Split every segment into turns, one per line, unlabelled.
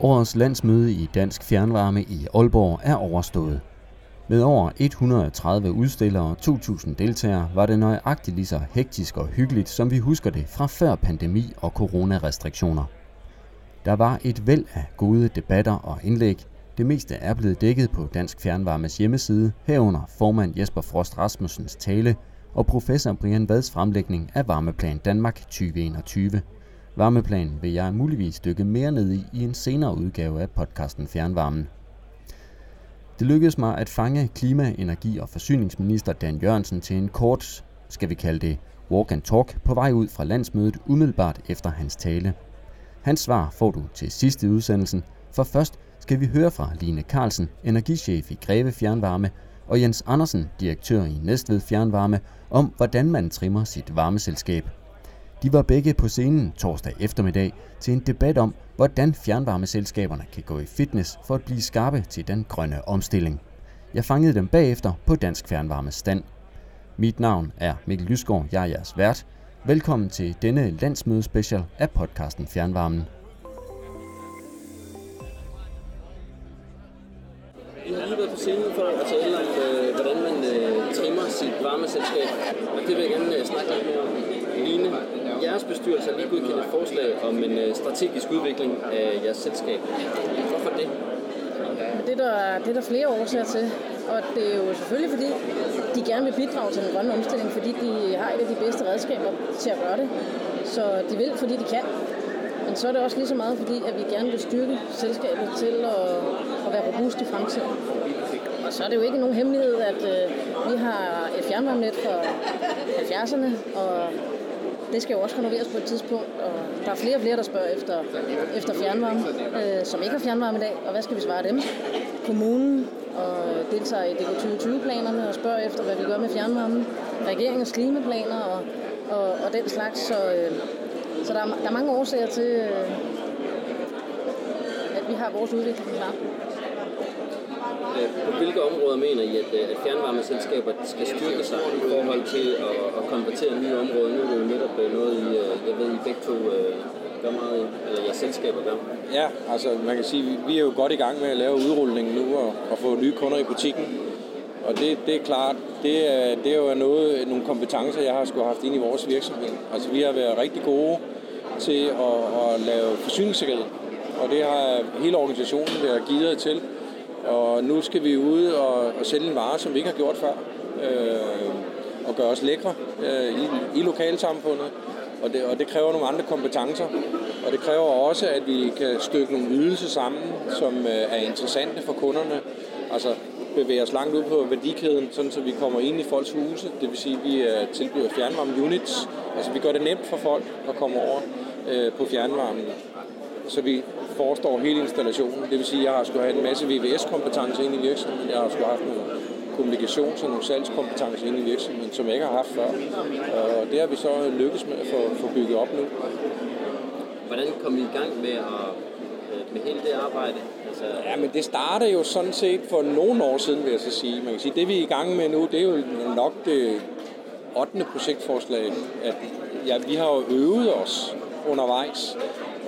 Årets landsmøde i Dansk Fjernvarme i Aalborg er overstået. Med over 130 udstillere og 2.000 deltagere var det nøjagtigt lige så hektisk og hyggeligt, som vi husker det fra før pandemi og coronarestriktioner. Der var et væld af gode debatter og indlæg. Det meste er blevet dækket på Dansk Fjernvarmes hjemmeside, herunder formand Jesper Frost Rasmussens tale og professor Brian Vads fremlægning af Varmeplan Danmark 2021. Varmeplanen vil jeg muligvis dykke mere ned i i en senere udgave af podcasten Fjernvarmen. Det lykkedes mig at fange klima-, energi- og forsyningsminister Dan Jørgensen til en kort, skal vi kalde det, walk and talk på vej ud fra landsmødet umiddelbart efter hans tale. Hans svar får du til sidste udsendelsen, for først skal vi høre fra Line Carlsen, energichef i Greve Fjernvarme, og Jens Andersen, direktør i Næstved Fjernvarme, om hvordan man trimmer sit varmeselskab. De var begge på scenen torsdag eftermiddag til en debat om, hvordan fjernvarmeselskaberne kan gå i fitness for at blive skarpe til den grønne omstilling. Jeg fangede dem bagefter på Dansk Fjernvarmes stand. Mit navn er Mikkel Lysgaard, jeg er jeres vært. Velkommen til denne landsmødespecial af podcasten Fjernvarmen.
Jeg har lige været på scenen for at altså, tale om, øh, hvordan man øh, trimmer sit varmeselskab, og det vil jeg gerne øh, snakke lidt mere om. Line, jeres bestyrelse har lige godkendt et forslag om en øh, strategisk udvikling af jeres selskab. Hvorfor det?
Det er, der, det er der flere årsager til, og det er jo selvfølgelig fordi, de gerne vil bidrage til den grønne omstilling, fordi de har et af de bedste redskaber til at gøre det. Så de vil, fordi de kan. Men så er det også lige så meget fordi, at vi gerne vil styrke selskabet til at, at være robust i fremtiden. Og så er det jo ikke nogen hemmelighed, at øh, vi har et fjernvarmenet fra 70'erne, og det skal jo også renoveres på et tidspunkt, og der er flere og flere, der spørger efter, efter fjernvarme, øh, som ikke har fjernvarme i dag, og hvad skal vi svare dem? Kommunen og deltager i DK 2020-planerne og spørger efter, hvad vi gør med fjernvarmen, regeringens klimaplaner og, og, og den slags, så, øh, så der, er, der er mange årsager til, øh, at vi har vores udvikling klar.
Øh, på hvilke områder mener I, at, øh, at fjernvarmeselskaber skal styrke sig i forhold til at, at konvertere nye områder? Nu er det jo netop øh, noget, I, jeg ved, I begge to gør meget eller jeres selskaber gør.
Ja, altså man kan sige, vi er jo godt i gang med at lave udrulningen nu og, og få nye kunder i butikken. Og det, det er klart, det er, det er jo noget, nogle kompetencer, jeg har skulle have haft ind i vores virksomhed. Altså vi har været rigtig gode til at, at lave forsyningssikkerhed, og det har hele organisationen været givet til. Og nu skal vi ud og, og sælge en vare, som vi ikke har gjort før, øh, og gøre os lækre øh, i, i lokalsamfundet. Og det, og det kræver nogle andre kompetencer, og det kræver også, at vi kan stykke nogle ydelser sammen, som øh, er interessante for kunderne. Altså bevæge os langt ud på værdikæden, sådan så vi kommer ind i folks huse. Det vil sige, at vi øh, tilbyder fjernvarme units. Altså vi gør det nemt for folk at komme over øh, på fjernvarmen. Så vi forestår hele installationen. Det vil sige, at jeg har skulle have en masse VVS-kompetence ind i virksomheden. Jeg har skulle have haft nogle kommunikations- og nogle salgskompetencer ind i virksomheden, som jeg ikke har haft før. Og det har vi så lykkes med at få, få bygget op nu.
Hvordan kom I i gang med, at, øh, med hele det arbejde? Altså,
Ja, men det startede jo sådan set for nogle år siden, vil jeg så sige. Man kan sige, det vi er i gang med nu, det er jo nok det 8. projektforslag. At, ja, vi har jo øvet os undervejs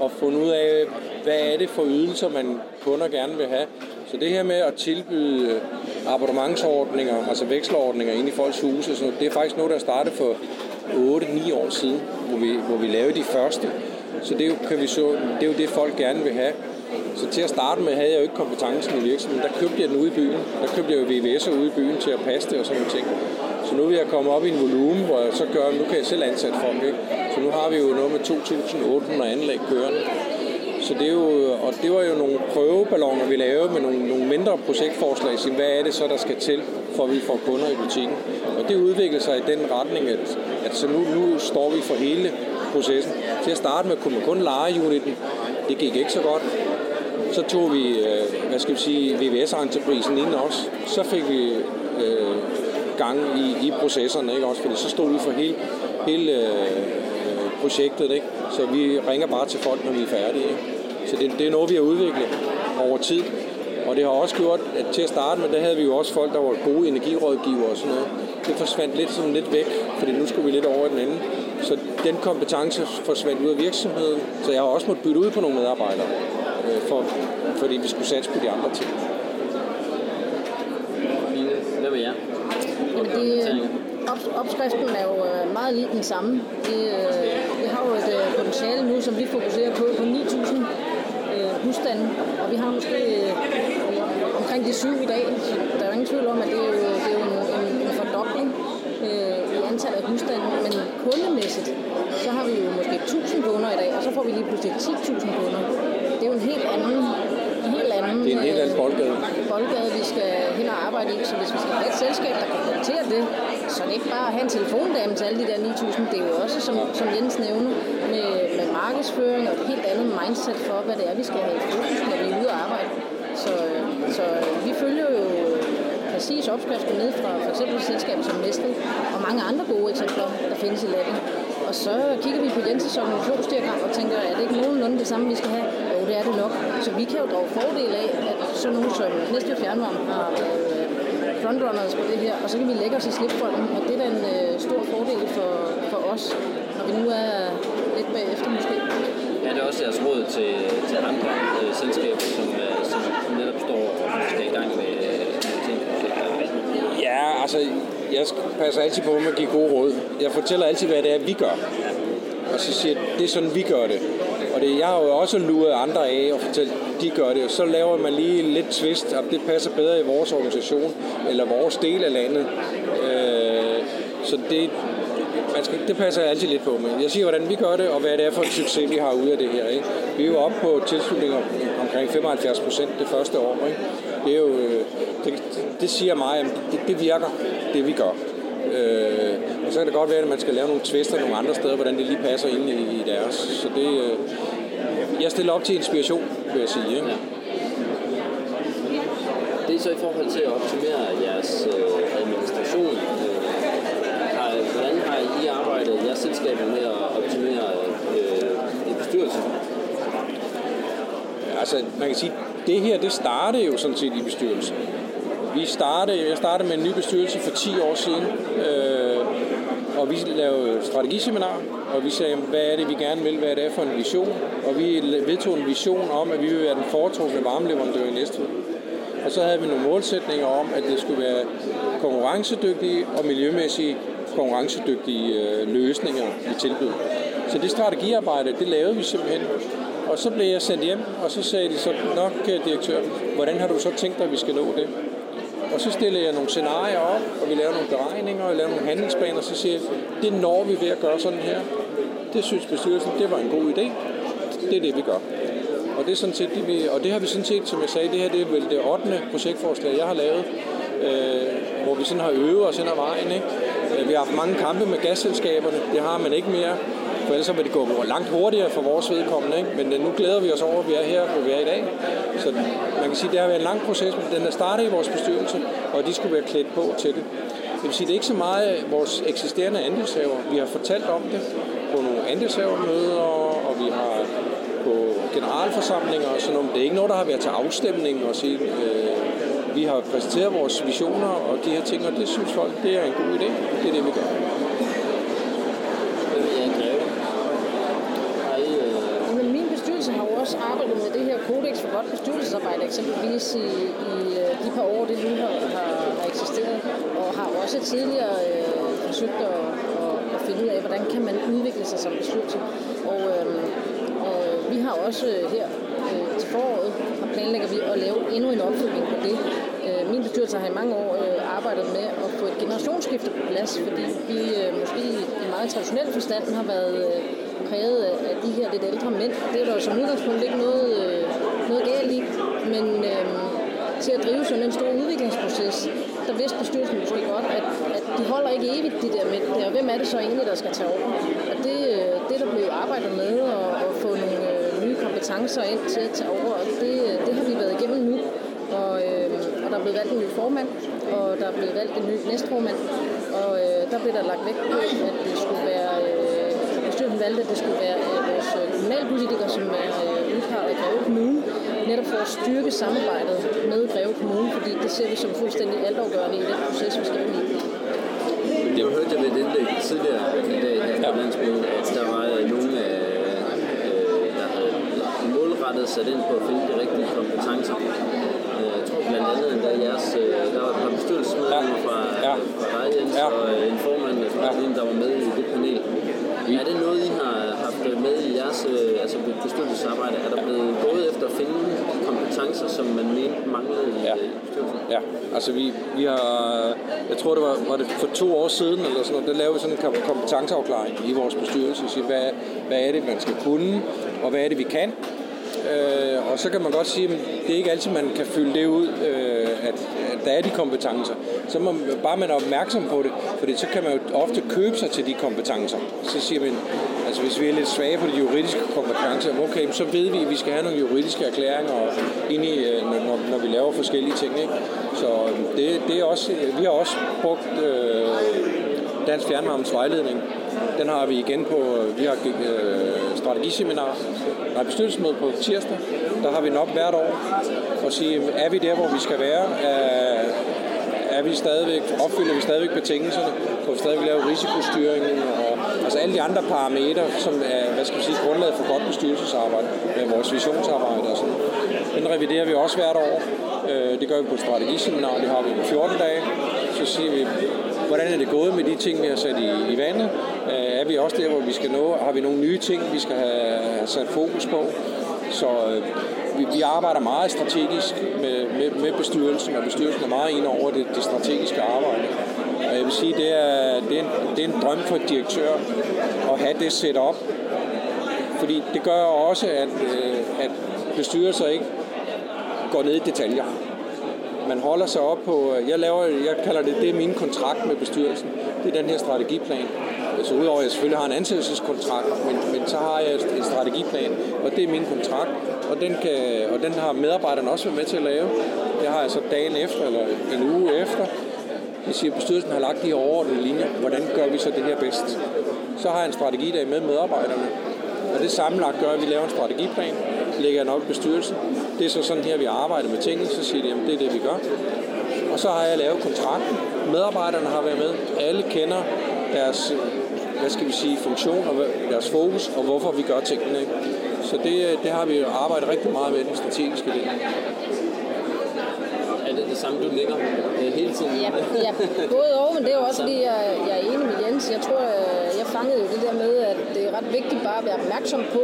og fundet ud af, hvad er det for ydelser, man kunder gerne vil have. Så det her med at tilbyde øh, abonnementsordninger, altså vekselordninger ind i folks huse, så det er faktisk noget, der startede for 8-9 år siden, hvor vi, hvor vi lavede de første. Så det er, jo, kan vi så, det er jo det, folk gerne vil have. Så til at starte med havde jeg jo ikke kompetencen i virksomheden. Der købte jeg den ude i byen. Der købte jeg jo VVS'er ude i byen til at passe det og sådan nogle ting. Så nu vil jeg komme op i en volumen, hvor jeg så gør, nu kan jeg selv ansætte folk. Ikke? Så nu har vi jo noget med 2.800 anlæg kørende. Så det, er jo, og det var jo nogle prøveballoner, vi lavede med nogle, nogle mindre projektforslag. Så hvad er det så, der skal til, for at vi får kunder i butikken? Og det udviklede sig i den retning, at, at så nu, nu står vi for hele processen. Til at starte med kunne man kun lege uniten. Det gik ikke så godt. Så tog vi, øh, hvad skal vi sige, VVS-entreprisen ind også. Så fik vi øh, gang i, i processerne, ikke også? Fordi så stod vi for hele, hele øh, projektet, ikke? Så vi ringer bare til folk, når vi er færdige, ikke? Så det, det er noget, vi har udviklet over tid. Og det har også gjort, at til at starte med, der havde vi jo også folk, der var gode energirådgivere og sådan noget. Det forsvandt lidt sådan lidt væk, fordi nu skulle vi lidt over i den anden. Så den kompetence forsvandt ud af virksomheden, så jeg har også måttet bytte ud på nogle medarbejdere. øh, for, fordi vi skulle satse på de andre ting.
Line, hvad med jer?
Jamen, det, op, opskriften er jo øh, meget lige den samme. Vi, øh, vi har jo et øh, potentiale nu, som vi fokuserer på, på 9.000 øh, husstande, og vi har måske øh, omkring de syv i dag, så der er jo ingen tvivl om, at det er jo, det er jo en, en, en fordobling øh, i antallet af husstande, men kundemæssigt, så har vi jo måske 1000 kunder i dag, og så får vi lige pludselig 10.000 kunder. Det er jo en helt anden en helt anden,
det er en helt anden øh, boldgade.
boldgade, vi skal hen og arbejde i. Så hvis vi skal have et selskab, der kan håndtere det, så er det ikke bare at have en telefondame til alle de der 9.000. Det er jo også, som, som Jens nævner, med, med markedsføring og et helt andet mindset for, hvad det er, vi skal have i fokus, når vi er ude og arbejde. Så, så vi følger jo præcis opskriften ned fra for eksempel selskaber som Nestle og mange andre gode eksempler, der findes i landet. Og så kigger vi på Jensens organisationsdiagram og tænker, er det ikke nogenlunde det samme, vi skal have? Det er det nok. Så vi kan jo drage fordel af, at sådan nogen som Næste Fjernvarme har øh, frontrunners på det her, og så kan vi lægge os i slipfolden, og det er da en øh, stor fordel for, for os, når vi nu er lidt bagefter måske.
Er det også jeres råd til, til andre øh, selskaber, som, øh, som netop står og skal i gang med øh,
Ja, altså jeg passer altid på med at give gode råd. Jeg fortæller altid, hvad det er, vi gør. Og så siger jeg, det er sådan, vi gør det. Og det, jeg har jo også luret andre af og fortælle, de gør det. Og så laver man lige lidt twist, at det passer bedre i vores organisation, eller vores del af landet. Øh, så det, man skal, det passer jeg altid lidt på med. Jeg siger, hvordan vi gør det, og hvad det er for en succes, vi har ud af det her. Ikke? Vi er jo oppe på tilslutninger omkring 75 procent det første år. Ikke? Det, er jo, øh, det, det siger mig, at det, det virker, det vi gør. Øh, og så kan det godt være, at man skal lave nogle twister nogle andre steder, hvordan det lige passer ind i, i deres. Så det, øh, jeg stiller op til inspiration, vil jeg sige. Ikke? Ja.
Det er så i forhold til at optimere jeres øh, administration. Øh, har, hvordan har I arbejdet jeres selskaber med at optimere øh, bestyrelsen?
Altså, man kan sige, det her, det startede jo sådan set i bestyrelsen. Vi startede, jeg startede med en ny bestyrelse for 10 år siden, øh, og vi lavede strategiseminar, og vi sagde, hvad er det, vi gerne vil, hvad er det for en vision, og vi vedtog en vision om, at vi vil være den foretrukne varmeleverandør i næste Og så havde vi nogle målsætninger om, at det skulle være konkurrencedygtige og miljømæssige konkurrencedygtige øh, løsninger, vi tilbød. Så det strategiarbejde, det lavede vi simpelthen. Og så blev jeg sendt hjem, og så sagde de så, nok direktør, hvordan har du så tænkt dig, at vi skal nå det? Og så stiller jeg nogle scenarier op, og vi laver nogle beregninger, og vi laver nogle handlingsplaner, og så siger jeg, det når vi ved at gøre sådan her. Det synes bestyrelsen, det var en god idé. Det er det, vi gør. Og det, er sådan set, det, vi, og det har vi sådan set, som jeg sagde, det her det er vel det 8. projektforslag, jeg har lavet, øh, hvor vi sådan har øvet os ind ad vejen. Ikke? Vi har haft mange kampe med gasselskaberne, det har man ikke mere. For ellers vil det gå langt hurtigere for vores vedkommende. Ikke? Men øh, nu glæder vi os over, at vi er her, hvor vi er i dag. Så man kan sige, at det har været en lang proces, men den er startet i vores bestyrelse, og de skulle være klædt på til det. Det vil sige, det er ikke så meget øh, vores eksisterende andelshaver. Vi har fortalt om det på nogle andelshavermøder, og vi har på generalforsamlinger og sådan noget. Det er ikke noget, der har været til afstemning og sige, øh, vi har præsenteret vores visioner og de her ting, og det synes folk, det er en god idé. Det er det, vi gør.
også arbejdet med det her kodex for godt bestyrelsesarbejde, eksempelvis i, i øh, de par år, det nu har, har, har eksisteret, og har også tidligere øh, forsøgt at, at, at finde ud af, hvordan kan man udvikle sig som bestyrelse. Og, øh, og vi har også her øh, til foråret, har planlægger vi at lave endnu en opfølging på det. Øh, min bestyrelse har i mange år øh, arbejdet med at få et generationsskifte på plads, fordi vi øh, måske i meget traditionel forstand har været øh, præget af de her lidt ældre mænd. Det er der jo som udgangspunkt ikke noget, øh, noget galt i, men øh, til at drive sådan en stor udviklingsproces, der vidste bestyrelsen måske godt, at, at de holder ikke evigt, de der mænd der. Hvem er det så egentlig, der skal tage over? Og det, øh, det der blev arbejdet med, og, og få nogle øh, nye kompetencer ind til at tage over, og det, øh, det har vi været igennem nu. Og, øh, og der er blevet valgt en ny formand, og der er blevet valgt en ny næstformand, og øh, der blev der lagt vægt på, at det skulle være bestyrelsen valgte, at det skulle være øh, vores øh, kommunalpolitikere, som er øh, udpeget af Greve Kommune, netop for at styrke samarbejdet med Greve Kommune, fordi det ser vi som fuldstændig altafgørende i den proces, vi skal ind i.
Det har hørt jeg ved et indlæg tidligere i dag her på landsmødet, at der var nogle, der havde målrettet sat ind på at finde de rigtige kompetencer. Jeg tror blandt andet, at der, jeres, der var et par bestyrelsesmedlemmer fra,
Ja.
fra dig, Jens,
Ja.
og en formand, der var med i det panel. Er det noget, I har haft med i jeres øh, altså bestyrelsesarbejde? Er der blevet gået efter at finde kompetencer, som man mente manglede i
Ja.
øh, bestyrelsen?
Ja, altså vi, vi har, jeg tror det var, var det for to år siden, eller sådan noget, der lavede vi sådan en kom- kompetenceafklaring i vores bestyrelse, og sige, hvad, hvad er det, man skal kunne, og hvad er det, vi kan. Øh, og så kan man godt sige, at det er ikke altid, man kan fylde det ud, øh, at, at der er de kompetencer. Så må man, bare man er opmærksom på det, fordi så kan man jo ofte købe sig til de kompetencer. Så siger man, altså hvis vi er lidt svage på de juridiske kompetencer, okay, så ved vi, at vi skal have nogle juridiske erklæringer ind i, øh, når, når vi laver forskellige ting. Ikke? Så øhm, det, det er også, øh, vi har også brugt øh, Dansk Fjernvarmes vejledning. Den har vi igen på, øh, vi har øh, strategiseminar, nej, bestyrelsesmøde på tirsdag. Der har vi nok hvert år at sige, er vi der, hvor vi skal være? Er, er vi stadigvæk, opfylder vi stadigvæk betingelserne? Får vi stadigvæk lave risikostyringen? Og, altså alle de andre parametre, som er, hvad skal man sige, grundlaget for godt bestyrelsesarbejde, med vores visionsarbejde og sådan. Den reviderer vi også hvert år. Øh, Det gør vi på et strategiseminar, det har vi på 14 dage. Så siger vi, hvordan er det gået med de ting, vi har sat i, i vandet? Øh, Er vi også der, hvor vi skal nå? Har vi nogle nye ting, vi skal have, have sat fokus på? Så øh, vi, vi arbejder meget strategisk med, med, med bestyrelsen, og bestyrelsen er meget ind over det, det strategiske arbejde. Og jeg vil sige, det er, det er, en, det er en drøm for et direktør at have det setup, fordi det gør også, at, øh, at bestyrelser ikke går ned i detaljer. Man holder sig op på, øh, jeg laver, jeg kalder det, det er min kontrakt med bestyrelsen. Det er den her strategiplan. Så udover at jeg selvfølgelig har en ansættelseskontrakt, men, men så har jeg en strategiplan, og det er min kontrakt, og den, kan, og den har medarbejderne også været med til at lave. Det har jeg så dagen efter, eller en uge efter. Jeg siger, at bestyrelsen har lagt de her overordnede linjer. Hvordan gør vi så det her bedst? Så har jeg en strategidag med medarbejderne, og det sammenlagt gør, at vi laver en strategiplan, lægger den op i bestyrelsen. Det er så sådan her, vi arbejder med tingene, så siger de, at det er det, vi gør. Og så har jeg lavet kontrakten. Medarbejderne har været med. Alle kender deres, hvad skal vi sige, funktion og deres fokus, og hvorfor vi gør tingene. Ikke? Så det, øh, det har vi arbejdet rigtig meget med, den strategiske del.
Samme, du ligger øh, hele tiden?
Ja, ja, både og, men det er jo også fordi, jeg, jeg er enig med Jens. Jeg tror, øh, jeg fangede jo det der med, at det er ret vigtigt bare at være opmærksom på,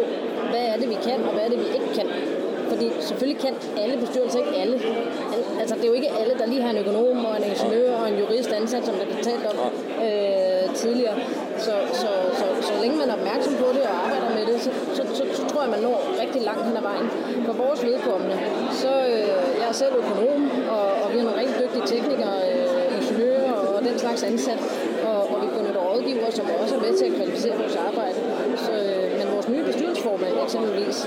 hvad er det, vi kan, og hvad er det, vi ikke kan. Fordi selvfølgelig kan alle bestyrelser ikke alle. Altså, det er jo ikke alle, der lige har en økonom og en ingeniør og en jurist ansat, som der blev talt om øh, tidligere. Så, så, så, så længe man er opmærksom på det og arbejder med det, så, så, så, så tror jeg, man når rigtig langt hen ad vejen. For vores vedkommende, så øh, jeg er selv økonom, og, og vi har nogle rigtig dygtige teknikere, øh, ingeniører slags ansat. Og, og vi benytter rådgiver, som også er med til at kvalificere vores arbejde. Så, øh, men vores nye bestyrelsesformand eksempelvis,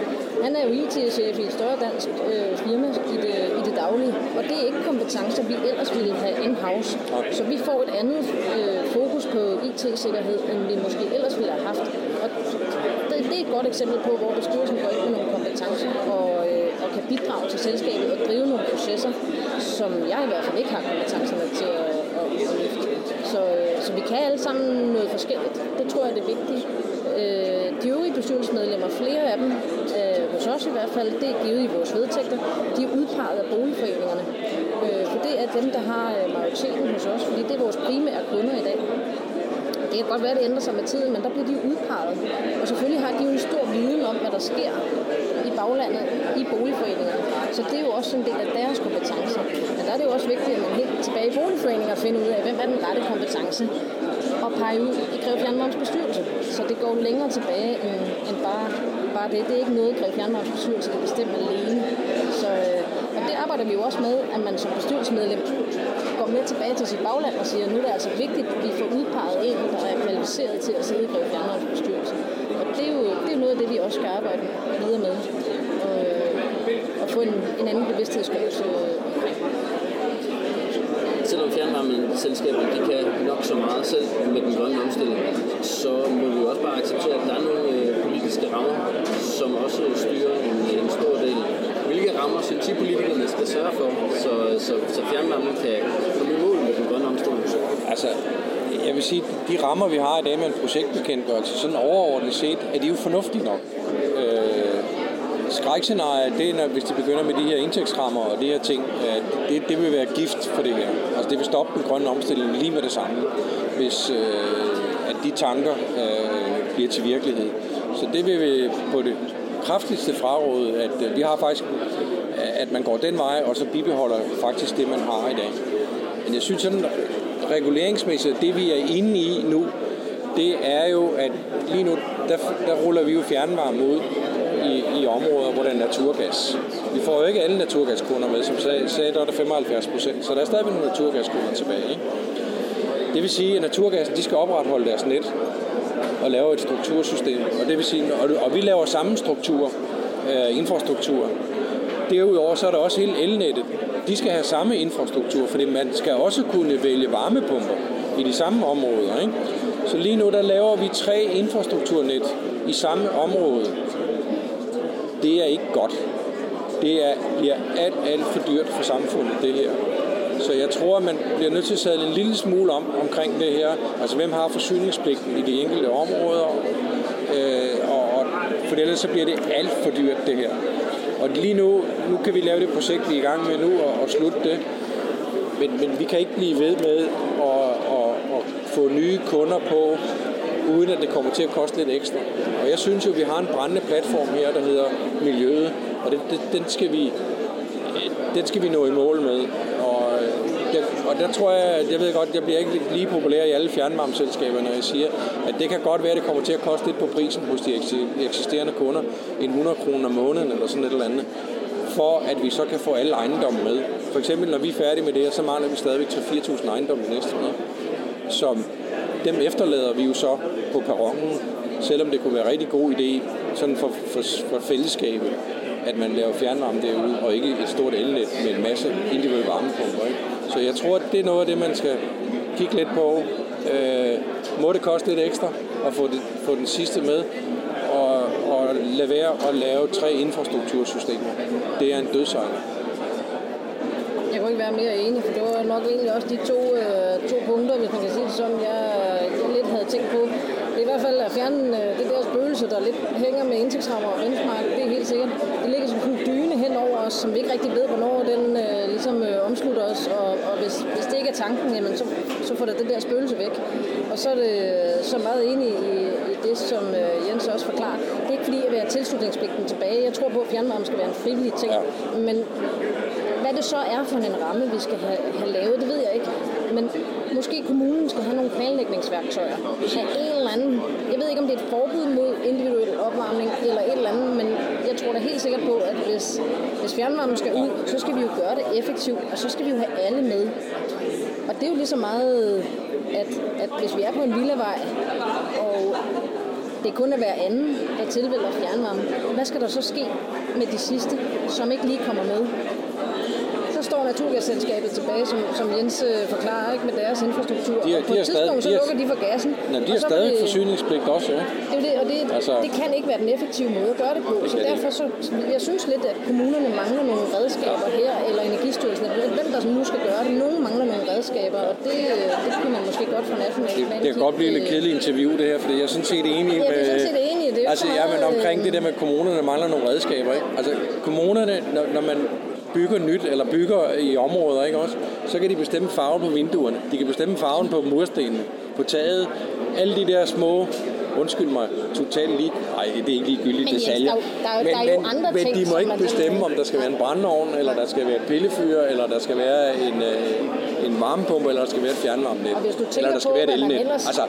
han er jo IT-chef i et større dansk øh, firma i det, i det daglige. Og det er ikke kompetencer, vi ellers ville have in-house. Så vi får et andet øh, fokus på IT-sikkerhed, end vi måske ellers ville have haft. Og det, det er et godt eksempel på, hvor bestyrelsen går ind med nogle kompetencer og, øh, og kan bidrage til selskabet og drive nogle processer, som jeg i hvert fald ikke har kompetencerne til at, at, at løfte. Så, øh, så vi kan alle sammen noget forskelligt. Det tror jeg det er vigtigt. Øh, de øvrige bestyrelsesmedlemmer, flere af dem, øh, hos os i hvert fald, det er givet i vores vedtægter, de er udpeget af boligforeningerne. Øh, for det er dem, der har øh, majoriteten hos os, fordi det er vores primære kunder i dag. Det kan godt være, at det ændrer sig med tiden, men der bliver de jo udpeget. Og selvfølgelig har de jo en stor viden om, hvad der sker i baglandet, i boligforeningerne. Så det er jo også en del af deres kompetencer. Men der er det jo også vigtigt, at man helt tilbage i boligforeninger finder ud af, hvem er den rette kompetence og pege ud i Greve Fjernvarmes bestyrelse. Så det går længere tilbage end, end bare, bare det. Det er ikke noget, Greve Fjernvarmes bestyrelse kan bestemme alene. Så, øh, og det arbejder vi jo også med, at man som bestyrelsesmedlem går med tilbage til sit bagland og siger, at nu er det altså vigtigt, at vi får udpeget en, der er kvalificeret til at sidde i Greve Fjernvarmes bestyrelse. Og det er, jo, det er noget af det, vi også skal arbejde videre med. Få en, en anden bevidsthedsgørelse omkring.
Selvom fjernvarmeselskaberne de kan nok så meget selv med den grønne omstilling, så må vi jo også bare acceptere, at der er nogle øh, politiske rammer, som også styrer en, en stor del. Hvilke rammer synes I politikerne skal sørge for, så, så, så fjernvarmen kan komme i mål med den grønne omstilling?
Altså, jeg vil sige, de rammer, vi har i dag med en projektbekendtgørelse, sådan overordnet set, er de jo fornuftige nok. Skrækscenarie, det er, når, hvis de begynder med de her indtægtsrammer og de her ting, at det, det vil være gift for det her. Altså det vil stoppe den grønne omstilling lige med det samme, hvis øh, at de tanker øh, bliver til virkelighed. Så det vil vi på det kraftigste fraråde, at øh, vi har faktisk, at man går den vej, og så bibeholder faktisk det, man har i dag. Men jeg synes sådan reguleringsmæssigt, det vi er inde i nu, det er jo, at lige nu, der, der ruller vi jo fjernvarme ud områder, hvor der er naturgas. Vi får jo ikke alle naturgaskunder med, som sagde, sagde der er der 75 procent, så der er stadigvæk nogle naturgaskunder tilbage. Ikke? Det vil sige, at naturgassen de skal opretholde deres net og lave et struktursystem. Og det vil sige, og, og vi laver samme struktur, øh, infrastruktur. Derudover så er der også hele elnettet. De skal have samme infrastruktur, fordi man skal også kunne vælge varmepumper i de samme områder. Ikke? Så lige nu der laver vi tre infrastrukturnet i samme område. Det er ikke godt. Det er, bliver alt, alt for dyrt for samfundet, det her. Så jeg tror, at man bliver nødt til at sadle en lille smule om omkring det her. Altså, hvem har forsyningspligten i de enkelte områder? Øh, og, og, for ellers så bliver det alt for dyrt, det her. Og lige nu, nu kan vi lave det projekt, vi er i gang med nu, og, og slutte det. Men, men vi kan ikke blive ved med at, at, at få nye kunder på, uden at det kommer til at koste lidt ekstra. Og jeg synes jo, at vi har en brændende platform her, der hedder Miljøet, og det den, skal vi den skal vi nå i mål med. Og, øh, der, og der tror jeg, jeg ved godt, jeg bliver ikke lige populær i alle fjernvarmeselskaber, når jeg siger, at det kan godt være, at det kommer til at koste lidt på prisen hos de eksisterende kunder, en 100 kroner om måneden eller sådan et eller andet, for at vi så kan få alle ejendomme med. For eksempel, når vi er færdige med det her, så mangler vi stadigvæk 3-4.000 ejendomme næste år, som dem efterlader vi jo så på perronen, selvom det kunne være en rigtig god idé sådan for, for, for fællesskabet, at man laver fjernvarme derude, og ikke et stort elnet med en masse individuelle varmepumper. Ikke? Så jeg tror, at det er noget af det, man skal kigge lidt på. Øh, må det koste lidt ekstra at få, det, få den sidste med, og, og lade være at lave tre infrastruktursystemer. Det er en dødsejler.
Jeg kunne ikke være mere enig, for det var nok egentlig også de to, øh, to punkter, hvis man kan sige det som jeg, jeg lidt havde tænkt på. Er hvert fald at fjerne øh, det der spøgelse, der lidt hænger med indtægtsrammer og benchmark, det er helt sikkert. Det ligger som en dyne hen over os, som vi ikke rigtig ved, hvornår den øh, ligesom øh, omslutter os. Og, og hvis, hvis det ikke er tanken, jamen, så, så får det det der spøgelse væk. Og så er det så meget enig i, i det, som øh, Jens også forklarer. Det er ikke fordi, jeg vil have tilslutningspligten tilbage. Jeg tror på, at fjernvarme skal være en frivillig ting. Ja. Men hvad det så er for en ramme, vi skal have, have lavet, det ved jeg ikke. Men måske kommunen skal have nogle planlægningsværktøjer. Have en eller anden, jeg ved ikke, om det er et forbud mod individuel opvarmning eller et eller andet, men jeg tror da helt sikkert på, at hvis, hvis fjernvarmen skal ud, så skal vi jo gøre det effektivt, og så skal vi jo have alle med. Og det er jo lige så meget, at, at hvis vi er på en villavej, og det kun er hver anden, der tilvælger fjernvarme, hvad skal der så ske med de sidste, som ikke lige kommer med? Naturgasselskabet tilbage, som, som Jens øh, forklarer, ikke, med deres infrastruktur.
De er,
og på
de
et tidspunkt, så lukker de for gassen.
Nej, de har stadig det, forsyningspligt også, ja.
Det, er det, og det, altså, det kan ikke være den effektive måde at gøre det på. Det så derfor, så, jeg synes lidt, at kommunerne mangler nogle redskaber her, eller Energistyrelsen, eller hvem der nu skal gøre det. Nogle mangler nogle redskaber, og det, det kunne man måske godt få nationalt
det, det kan godt blive lidt kedeligt interview, det her, for jeg er sådan set enig
med... Ja, er sådan set enig. Det er
altså, ja, men omkring det der med, at kommunerne mangler nogle redskaber, ikke? Altså, kommunerne, når, når man bygger nyt, eller bygger i områder, ikke også? Så kan de bestemme farven på vinduerne. De kan bestemme farven på murstenene, på taget. Alle de der små undskyld mig, totalt lige... Nej, det er ikke ligegyldigt detaljer.
Der, der, men, der er jo men, andre
men
ting,
de må ikke bestemme, om der skal være en brændeovn, eller der skal være et pillefyr, eller der skal være en, øh, en varmepumpe, eller der skal være et fjernvarmenet.
Eller der skal være et elnet. Altså,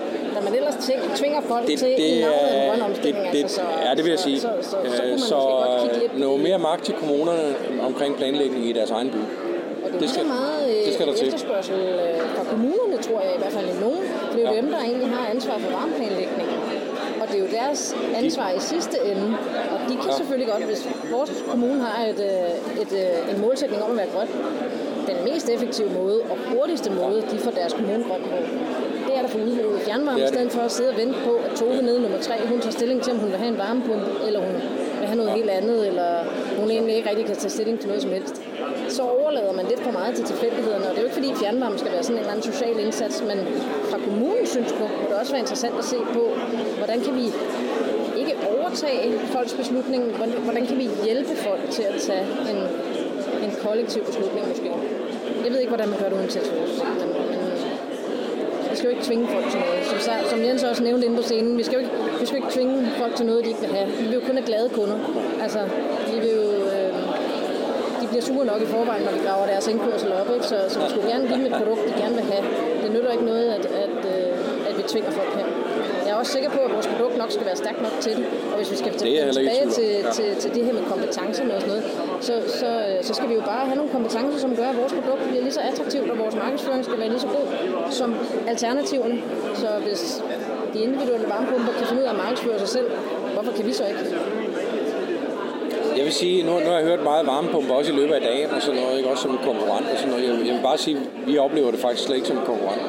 man ellers tvinger folk
det,
til
det,
en grøn omstilling,
det, det, altså, så,
ja,
det vil jeg sige. Så, så, så, så, så, så noget mere magt til kommunerne omkring planlægning i deres egen by.
Og det, det skal, meget øh, det skal der efterspørgsel til. fra kommunerne, tror jeg i hvert fald i nogen. Det er jo ja. dem, der egentlig har ansvar for varmeplanlægning og det er jo deres ansvar i sidste ende. Og de kan ja. selvfølgelig godt, hvis vores kommune har et, øh, et, et, øh, en målsætning om at være grøn, den mest effektive måde og hurtigste måde, de får deres kommune grøn på, det er der for udvidet fjernvarme, i stedet for at sidde og vente på, at Tove nede nummer 3, hun tager stilling til, om hun vil have en varmepumpe, eller hun vil have noget helt andet, eller hun egentlig ikke rigtig kan tage stilling til noget som helst. Så overlader man lidt for meget til tilfældighederne, og det er jo ikke fordi fjernvarme skal være sådan en eller anden social indsats, men fra kommunens synspunkt må det også være interessant at se på, hvordan kan vi ikke overtage folks beslutning. Hvordan, kan vi hjælpe folk til at tage en, en kollektiv beslutning måske? Jeg ved ikke, hvordan man gør det uden men, men vi skal jo ikke tvinge folk til noget. Som, som Jens også nævnte inde på scenen, vi skal jo ikke, vi skal jo ikke tvinge folk til noget, de ikke vil have. Vi vil jo kun have glade kunder. Altså, vi vil jo, øh, de bliver sure nok i forvejen, når vi graver deres indkørsel op, ikke? Så, så vi skulle gerne give dem et produkt, de gerne vil have. Det nytter ikke noget, at, at, øh, at vi tvinger folk her. Jeg er også sikker på, at vores produkt nok skal være stærkt nok til det. Og hvis vi skal tilbage til, til, til det her med kompetencerne og sådan noget, så, så, så skal vi jo bare have nogle kompetencer, som gør, at vores produkt bliver lige så attraktivt, og vores markedsføring skal være lige så god som alternativerne. Så hvis de individuelle varmepumper kan finde ud af at markedsføre sig selv, hvorfor kan vi så ikke?
Jeg vil sige, nu, nu har jeg hørt meget varmepumper også i løbet af dagen og sådan noget, ikke? også som en konkurrent og sådan noget. Jeg, jeg vil bare sige, vi oplever det faktisk slet ikke som en konkurrent.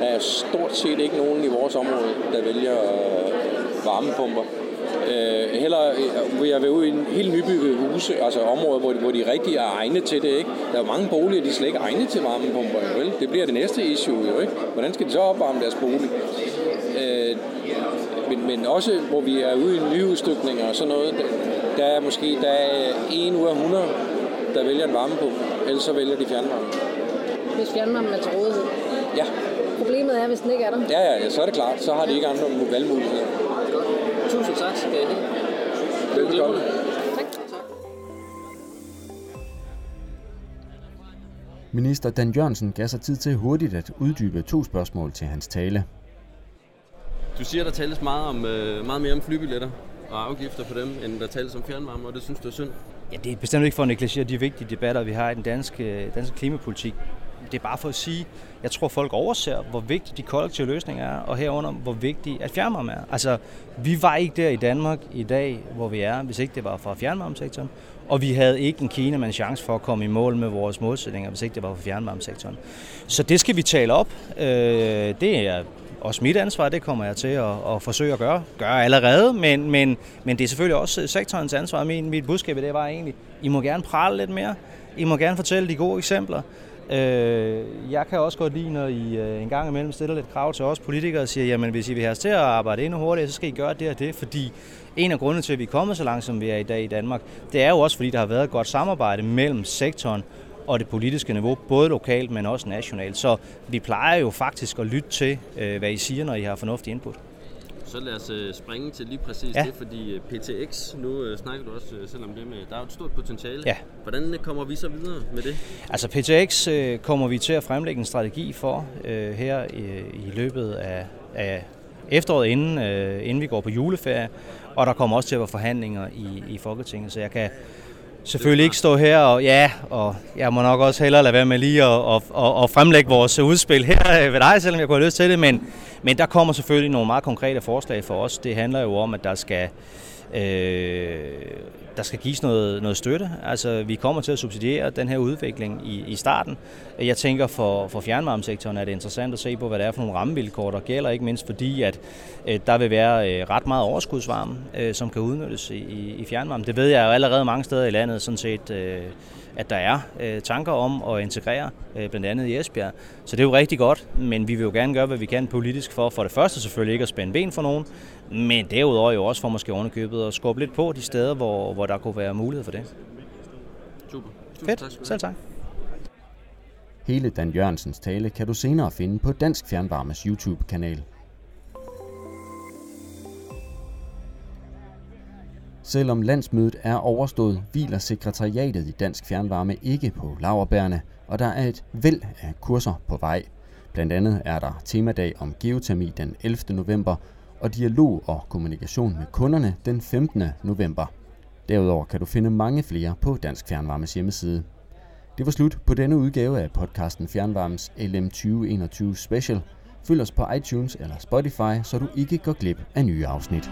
Der er stort set ikke nogen i vores område, der vælger øh, varmepumper. Øh, heller øh, vil jeg være ude i en helt nybygget huse, altså områder, hvor de, hvor de rigtig er egnet til det. Ikke? Der er mange boliger, de er slet ikke egnet til varmepumper. Vel? Det bliver det næste issue jo. Ikke? Hvordan skal de så opvarme deres bolig? Øh, men, men også, hvor vi er ude i nyudstykninger og sådan noget, der, der er måske der er en ud af 100, der vælger en varmepumpe, ellers så vælger de fjernvarme.
Hvis fjernvarmen er til rådighed?
Ja.
Problemet er, hvis den ikke er der?
Ja, ja, ja så er det klart. Så har de ikke andre valgmuligheder.
Tusind tak skal I have.
Velkommen.
Minister Dan Jørgensen gav sig tid til hurtigt at uddybe to spørgsmål til hans tale.
Du siger, der tales meget, om, øh, meget mere om flybilletter og afgifter på dem, end der tales om fjernvarme, og det synes du er synd?
Ja, det er bestemt ikke for at negligere de vigtige debatter, vi har i den danske, danske klimapolitik det er bare for at sige, jeg tror folk overser, hvor vigtige de kollektive løsninger er, og herunder, hvor vigtige at fjernvarme er. Altså, vi var ikke der i Danmark i dag, hvor vi er, hvis ikke det var fra fjernvarmesektoren. Og vi havde ikke en Kina med en chance for at komme i mål med vores målsætninger, hvis ikke det var fra fjernvarmesektoren. Så det skal vi tale op. Øh, det er også mit ansvar, det kommer jeg til at, at forsøge at gøre. Gøre allerede, men, men, men det er selvfølgelig også sektorens ansvar. Min, mit budskab det var egentlig, I må gerne prale lidt mere. I må gerne fortælle de gode eksempler. Øh, jeg kan også godt lide, når I øh, en gang imellem stiller lidt krav til os politikere og siger, jamen hvis I vil have os til at arbejde endnu hurtigere, så skal I gøre det og det, fordi en af grundene til, at vi er kommet så langt, som vi er i dag i Danmark, det er jo også, fordi der har været et godt samarbejde mellem sektoren og det politiske niveau, både lokalt, men også nationalt. Så vi plejer jo faktisk at lytte til, øh, hvad I siger, når I har fornuftig input.
Så lad os øh, springe til lige præcis ja. det, fordi øh, PTX, nu øh, snakker du også selv om det med, der er et stort potentiale.
Ja.
Hvordan kommer vi så videre med det?
Altså PTX kommer vi til at fremlægge en strategi for her i, løbet af, af efteråret, inden, inden vi går på juleferie, og der kommer også til at være forhandlinger i, i Folketinget, så jeg kan selvfølgelig ikke stå her, og ja, og jeg må nok også hellere lade være med lige at, at, at, at fremlægge vores udspil her ved dig, selvom jeg kunne have lyst til det, men, men der kommer selvfølgelig nogle meget konkrete forslag for os. Det handler jo om, at der skal øh, der skal gives noget, noget støtte. Altså, vi kommer til at subsidiere den her udvikling i, i starten. Jeg tænker, for, for fjernvarmesektoren er det interessant at se på, hvad det er for nogle rammevilkår, der gælder, ikke mindst fordi, at øh, der vil være øh, ret meget overskudsvarme, øh, som kan udnyttes i, i fjernvarme. Det ved jeg jo allerede mange steder i landet, sådan set, øh, at der er øh, tanker om at integrere, øh, blandt andet i Esbjerg. Så det er jo rigtig godt, men vi vil jo gerne gøre, hvad vi kan politisk for, for det første selvfølgelig ikke at spænde ben for nogen, men derudover jo også for måske ovenikøbet at skubbe lidt på de steder, hvor, hvor der kunne være mulighed for det.
Super.
Fedt. Tak Selv tak.
Hele Dan Jørgensens tale kan du senere finde på Dansk Fjernvarmes YouTube-kanal. Selvom landsmødet er overstået, hviler sekretariatet i Dansk Fjernvarme ikke på laverbærene, og der er et væld af kurser på vej. Blandt andet er der temadag om geotermi den 11. november, og dialog og kommunikation med kunderne den 15. november. Derudover kan du finde mange flere på Dansk Fjernvarmes hjemmeside. Det var slut på denne udgave af podcasten Fjernvarmes LM2021 Special. Følg os på iTunes eller Spotify, så du ikke går glip af nye afsnit.